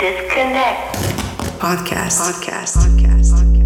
Disconnect. Podcast. Podcast. Podcast. Podcast.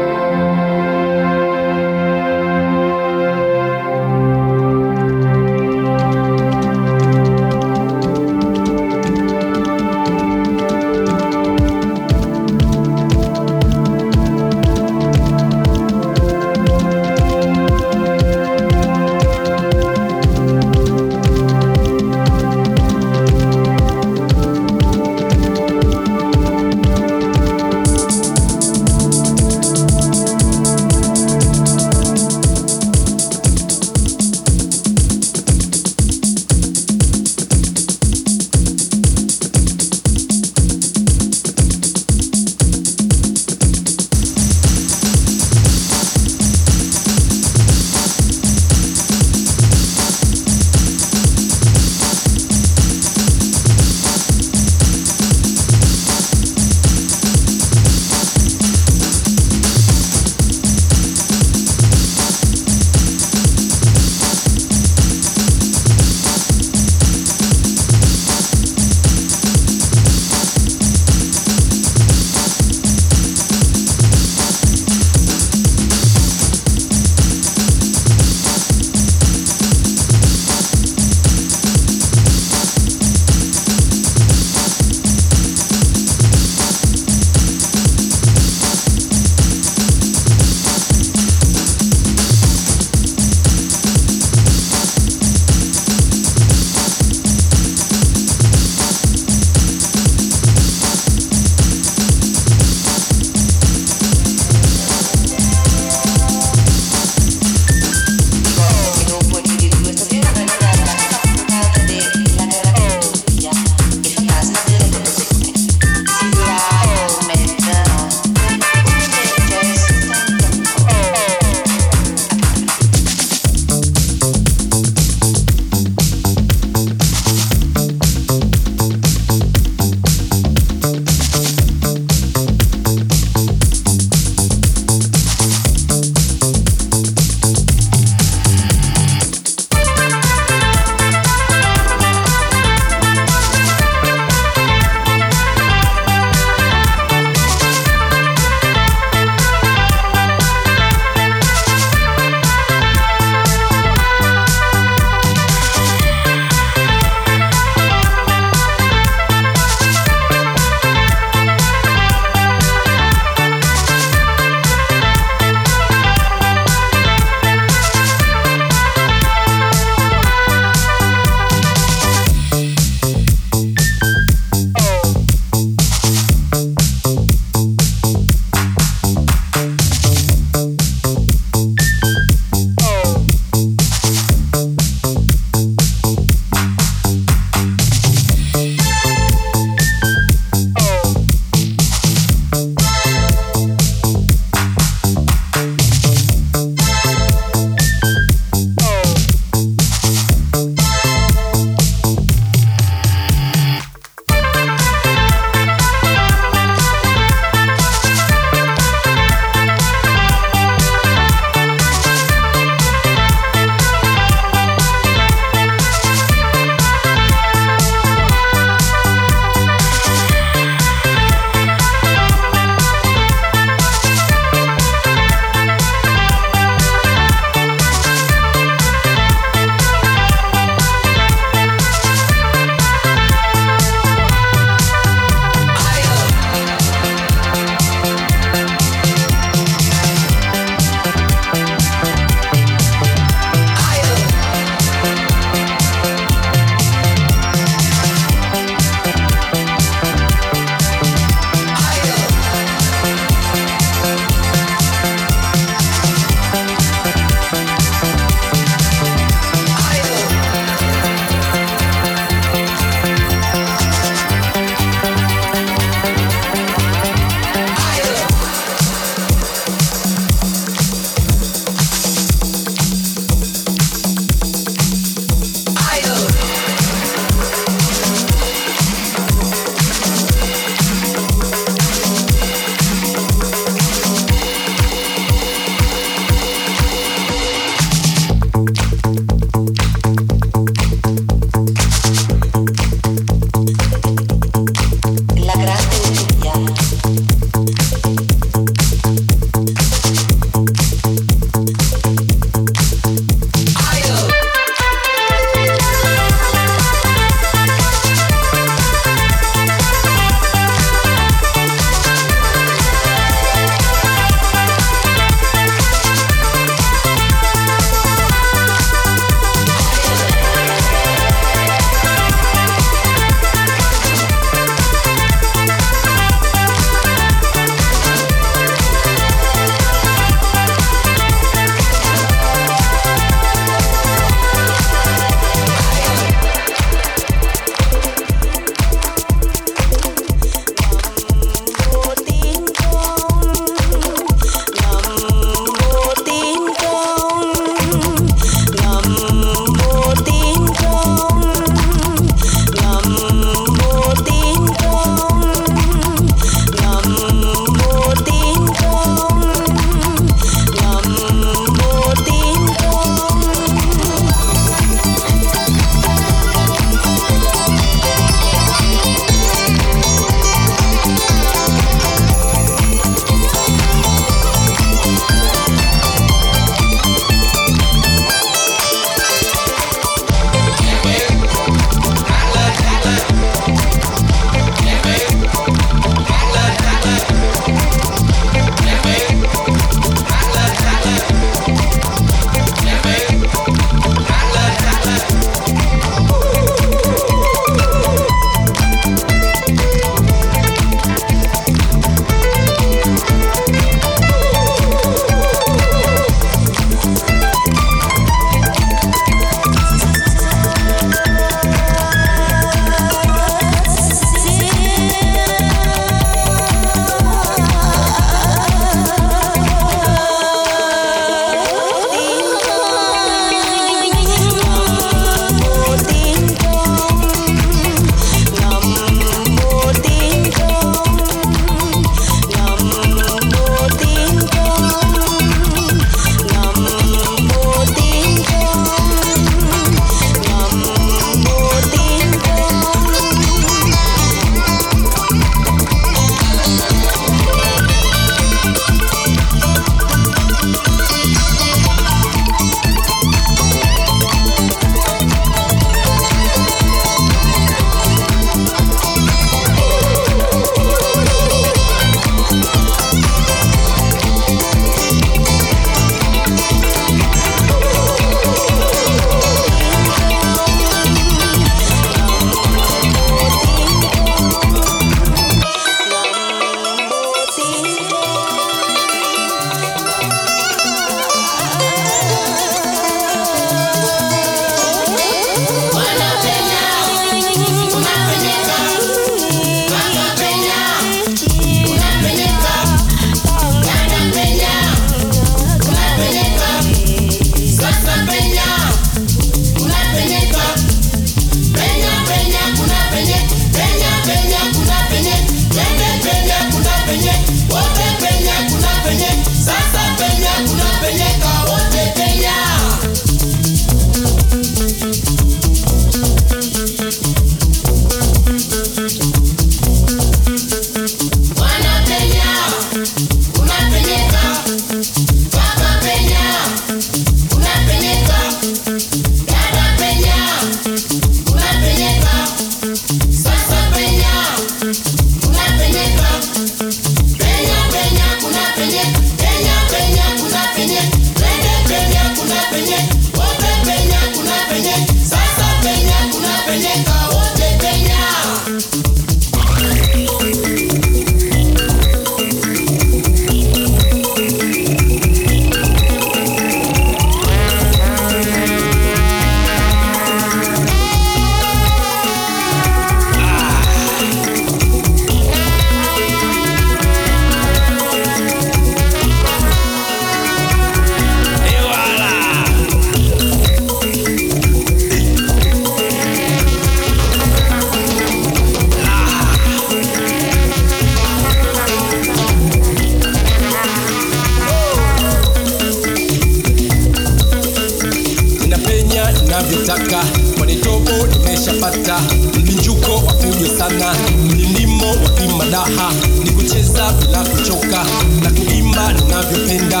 Ninavyotaka. Kwanitobo nimeshapata mlinjuko wa fujo sana. Mlilimo wa kimadaha ni kucheza bila kuchoka. Na kuimba ninavyopenda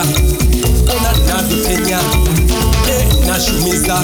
ona ninavyopenya. E, nashumiza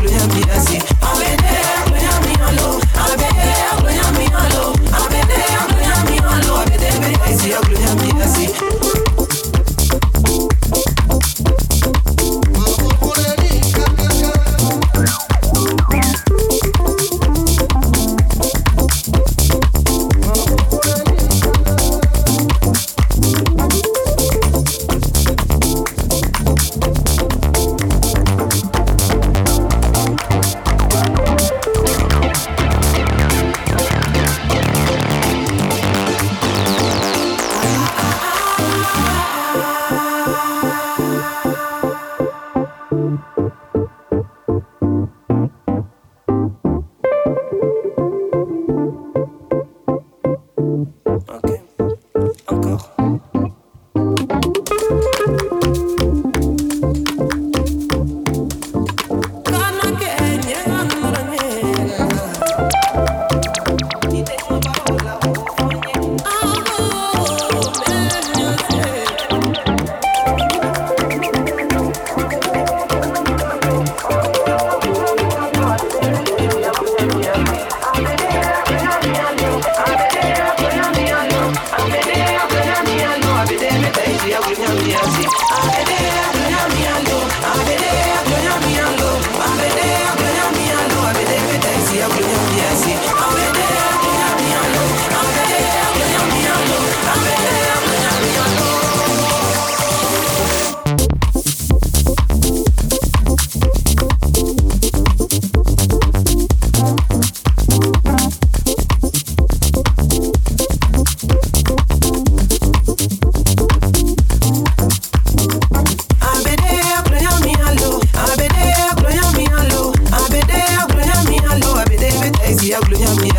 help help me. I see.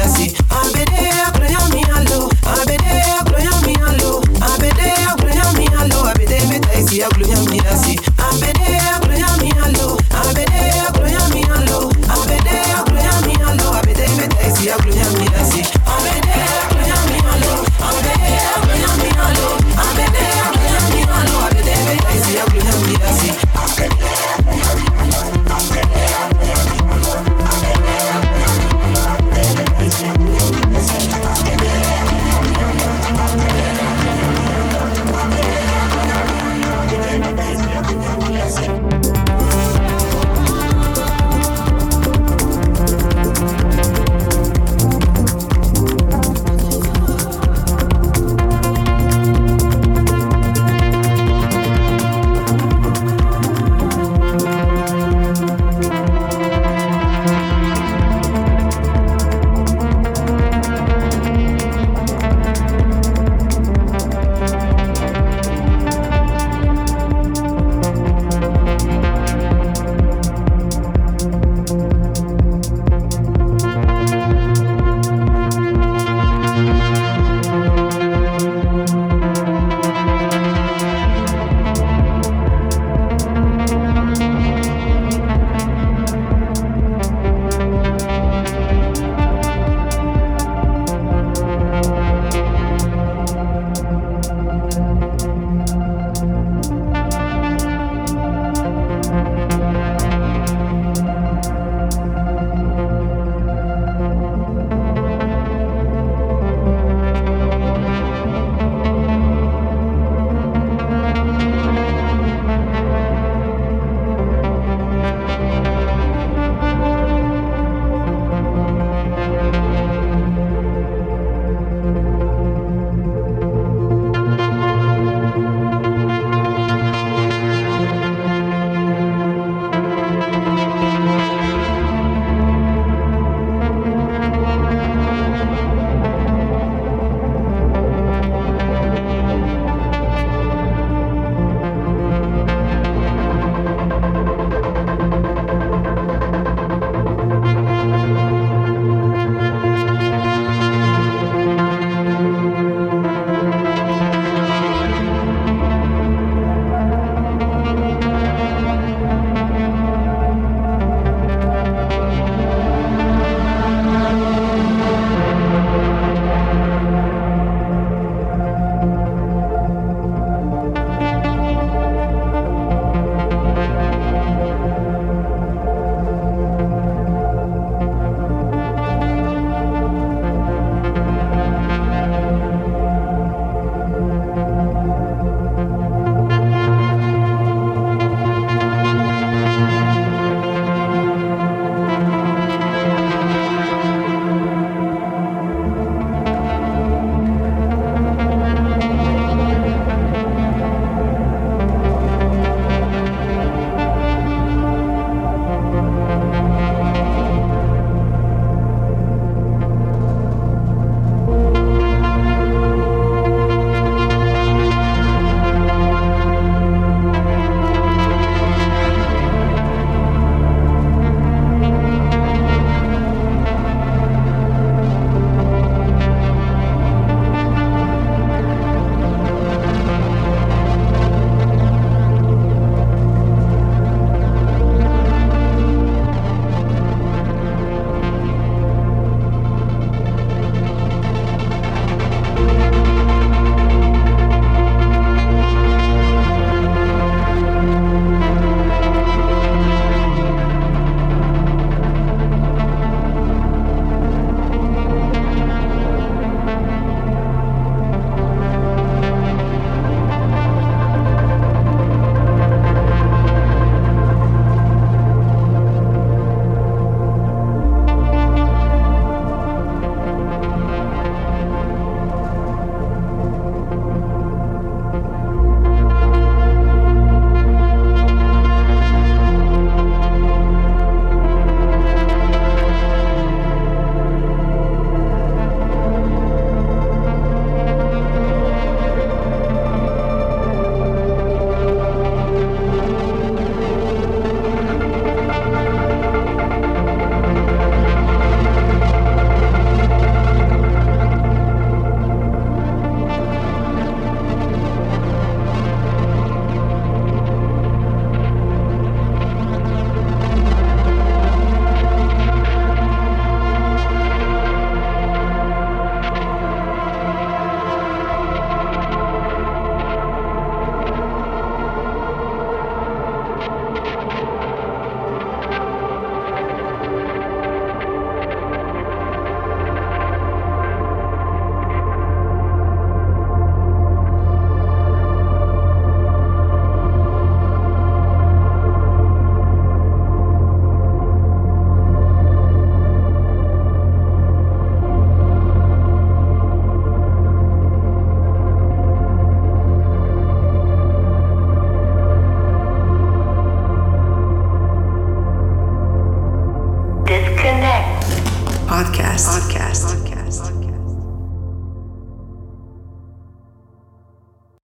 Hennessy